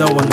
no one